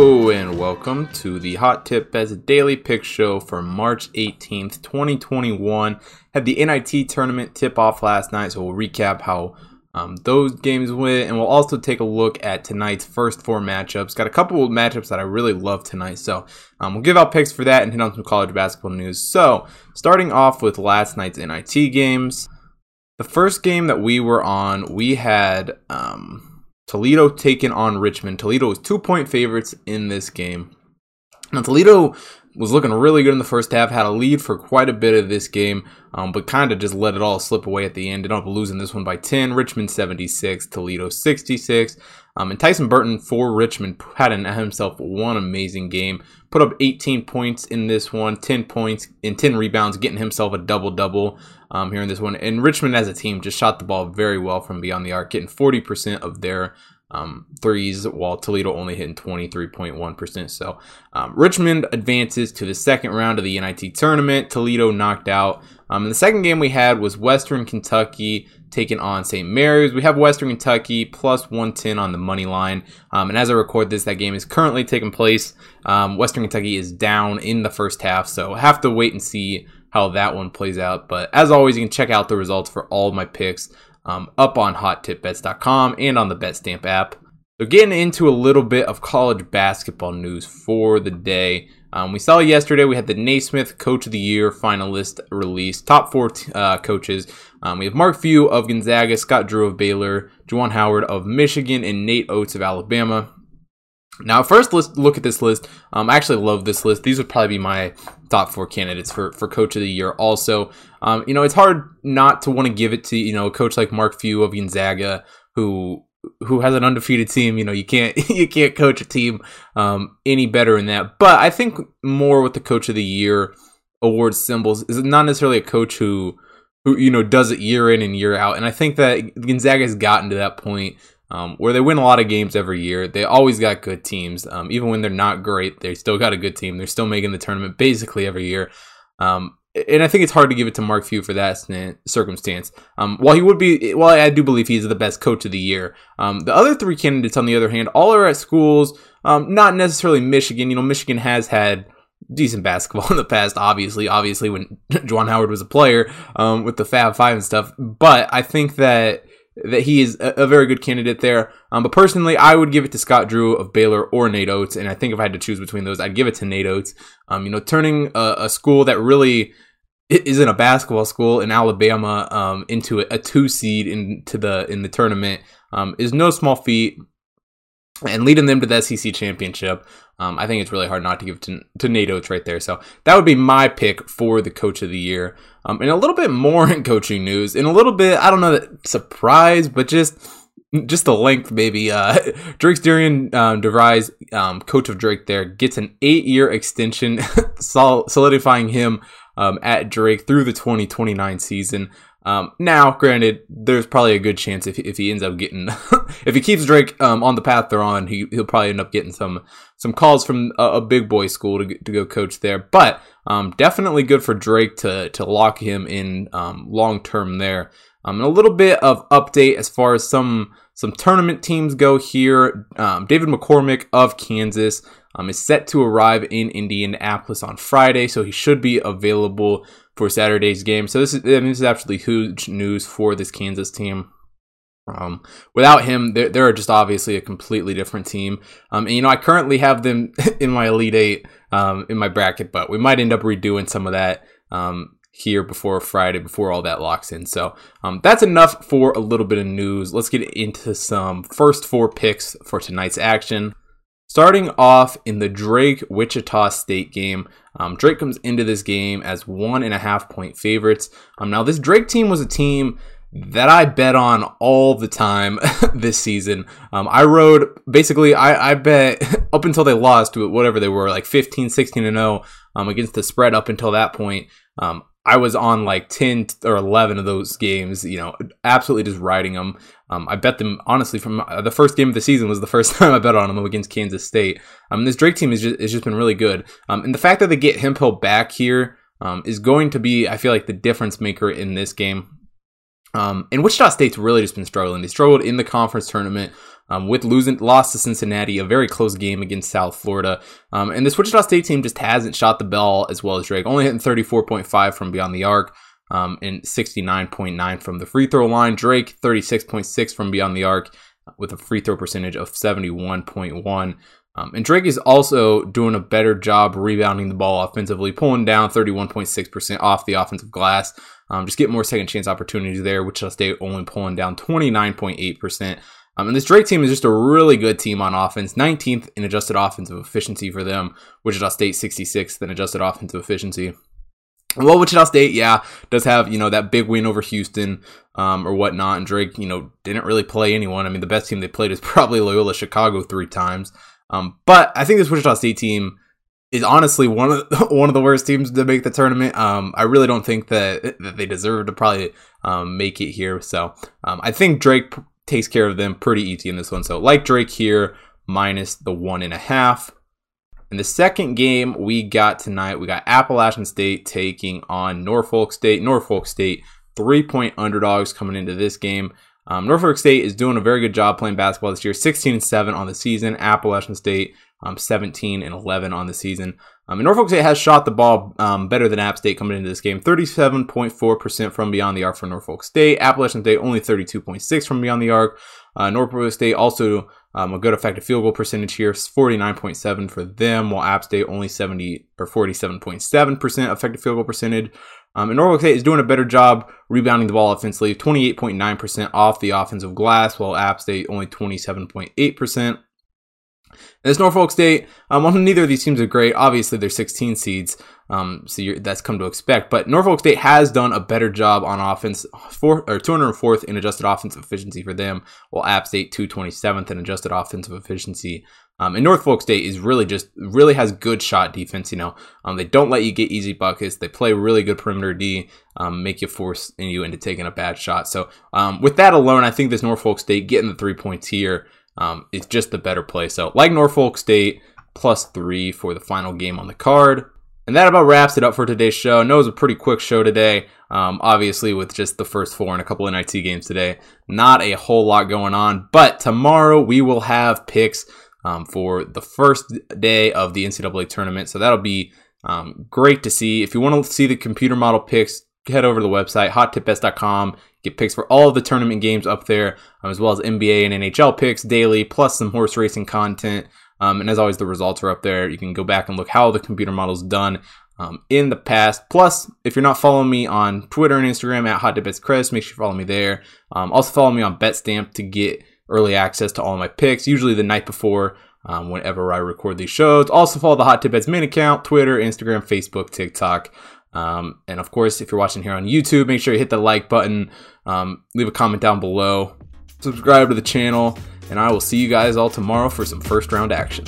Hello and welcome to the Hot Tip Bets Daily Pick Show for March 18th, 2021. Had the NIT tournament tip off last night, so we'll recap how um, those games went, and we'll also take a look at tonight's first four matchups. Got a couple of matchups that I really love tonight, so um, we'll give out picks for that and hit on some college basketball news. So, starting off with last night's NIT games, the first game that we were on, we had um, Toledo taking on Richmond. Toledo was two point favorites in this game. Now, Toledo was looking really good in the first half, had a lead for quite a bit of this game, um, but kind of just let it all slip away at the end. Ended up losing this one by 10. Richmond 76, Toledo 66. Um, and Tyson Burton for Richmond had an, himself one amazing game. Put up 18 points in this one, 10 points and 10 rebounds, getting himself a double double um, here in this one. And Richmond as a team just shot the ball very well from beyond the arc, getting 40% of their um, threes, while Toledo only hitting 23.1%. So um, Richmond advances to the second round of the NIT tournament. Toledo knocked out. Um, and the second game we had was Western Kentucky taking on St. Mary's. We have Western Kentucky plus 110 on the money line. Um, and as I record this, that game is currently taking place. Um, Western Kentucky is down in the first half, so have to wait and see how that one plays out. But as always, you can check out the results for all of my picks um, up on hottipbets.com and on the BetStamp app. So, getting into a little bit of college basketball news for the day. Um, we saw yesterday we had the Naismith Coach of the Year finalist released, top four t- uh, coaches. Um, we have Mark Few of Gonzaga, Scott Drew of Baylor, Juwan Howard of Michigan, and Nate Oats of Alabama. Now, first, let's look at this list. Um, I actually love this list. These would probably be my top four candidates for, for Coach of the Year. Also, um, you know, it's hard not to want to give it to you know a coach like Mark Few of Gonzaga, who who has an undefeated team. You know, you can't you can't coach a team um, any better than that. But I think more with the Coach of the Year award symbols is not necessarily a coach who who you know does it year in and year out. And I think that Gonzaga has gotten to that point um, where they win a lot of games every year. They always got good teams. Um, even when they're not great, they still got a good team. They're still making the tournament basically every year. Um, and I think it's hard to give it to Mark Few for that circumstance. Um, while he would be, well, I do believe he's the best coach of the year. Um, the other three candidates, on the other hand, all are at schools, um, not necessarily Michigan. You know, Michigan has had decent basketball in the past, obviously, obviously when Juwan Howard was a player um, with the Fab Five and stuff. But I think that that he is a, very good candidate there. Um, but personally, I would give it to Scott Drew of Baylor or Nate Oats, and I think if I had to choose between those, I'd give it to Nate Oats. Um, you know, turning a, a, school that really isn't a basketball school in Alabama um, into a, a, two seed into the in the tournament um, is no small feat, and leading them to the SEC championship. Um, I think it's really hard not to give to, to Nate Oats right there. So that would be my pick for the coach of the year. Um, and a little bit more in coaching news, and a little bit, I don't know, that surprise, but just just the length, maybe. Uh, Drake's Darian um, DeVries, um, coach of Drake, there gets an eight-year extension, solidifying him um, at Drake through the 2029 season. Um, now, granted, there's probably a good chance if, if he ends up getting, if he keeps Drake um, on the path they're on, he, he'll probably end up getting some some calls from a, a big boy school to, to go coach there. But um, definitely good for Drake to to lock him in um, long term there. Um, and a little bit of update as far as some some tournament teams go here. Um, David McCormack of Kansas um, is set to arrive in Indianapolis on Friday, so he should be available for Saturday's game. So this is, I mean, this is absolutely huge news for this Kansas team. Um, without him, they're, they're, just obviously a completely different team. Um, and you know, I currently have them in my Elite Eight um, in my bracket, but we might end up redoing some of that um, here before Friday, before all that locks in. So um, that's enough for a little bit of news. Let's get into some first four picks for tonight's action. Starting off in the Drake Wichita State game, um, Drake comes into this game as one and a half point favorites. Um, now, this Drake team was a team that I bet on all the time this season. Um, I rode basically, I, I bet up until they lost to whatever they were, like 15, 16 and 0 um, against the spread up until that point. Um, I was on like 10 or 11 of those games, you know, absolutely just riding them. Um, I bet them, honestly, from uh, the first game of the season was the first time I bet on them against Kansas State. Um, this Drake team has just, has just been really good. Um, and the fact that they get Hemphill back here um, is going to be, I feel like, the difference maker in this game. Um, and Wichita State's really just been struggling. They struggled in the conference tournament. Um, with losing lost to Cincinnati, a very close game against South Florida. Um, and this Wichita State team just hasn't shot the ball as well as Drake, only hitting 34.5 from beyond the arc. Um, and 69.9 from the free throw line. Drake 36.6 from beyond the arc with a free throw percentage of 71.1. Um, and Drake is also doing a better job rebounding the ball offensively, pulling down 31.6% off the offensive glass. Um, just get more second chance opportunities there. Wichita State only pulling down 29.8%. Um, and this Drake team is just a really good team on offense. 19th in adjusted offensive efficiency for them. Wichita State 66th in adjusted offensive efficiency. Well, Wichita State, yeah, does have you know that big win over Houston um, or whatnot, and Drake, you know, didn't really play anyone. I mean, the best team they played is probably Loyola Chicago three times. Um, but I think this Wichita State team is honestly one of the, one of the worst teams to make the tournament. Um, I really don't think that, that they deserve to probably um, make it here. So um, I think Drake takes care of them pretty easy in this one. So like Drake here, minus the one and a half. In the second game we got tonight, we got Appalachian State taking on Norfolk State. Norfolk State, three point underdogs coming into this game. Um, Norfolk State is doing a very good job playing basketball this year, 16 and 7 on the season. Appalachian State, um, 17 and 11 on the season. Um, and Norfolk State has shot the ball um, better than App State coming into this game, 37.4% from beyond the arc for Norfolk State. Appalachian State only 32.6 from beyond the arc. Uh, Norfolk State also um, a good effective field goal percentage here, 49.7 for them, while App State only 70 or 47.7% effective field goal percentage. Um, and Norfolk State is doing a better job rebounding the ball offensively, 28.9% off the offensive glass, while App State only 27.8%. This Norfolk State, um, well, neither of these teams are great. Obviously, they're 16 seeds, um, so that's come to expect. But Norfolk State has done a better job on offense, four, or 204th in adjusted offensive efficiency for them, while App State 227th in adjusted offensive efficiency. Um, and Norfolk State is really just really has good shot defense. You know, um, they don't let you get easy buckets. They play really good perimeter D, um, make you force you into taking a bad shot. So um, with that alone, I think this Norfolk State getting the three points here um, is just the better play. So like Norfolk State plus three for the final game on the card. And that about wraps it up for today's show. I know it was a pretty quick show today. Um, obviously, with just the first four and a couple NIT games today, not a whole lot going on. But tomorrow we will have picks um, for the first day of the NCAA tournament. So that'll be um, great to see. If you want to see the computer model picks, head over to the website, hottipbets.com. Get picks for all of the tournament games up there, um, as well as NBA and NHL picks daily, plus some horse racing content. Um, and as always, the results are up there. You can go back and look how the computer model's done um, in the past. Plus, if you're not following me on Twitter and Instagram at HotTipBetsChris, make sure you follow me there. Um, also, follow me on BetStamp to get early access to all my picks, usually the night before. Um, whenever I record these shows. Also, follow the Hot Tip Bets main account Twitter, Instagram, Facebook, TikTok. Um, and of course, if you're watching here on YouTube, make sure you hit the like button, um, leave a comment down below, subscribe to the channel, and I will see you guys all tomorrow for some first round action.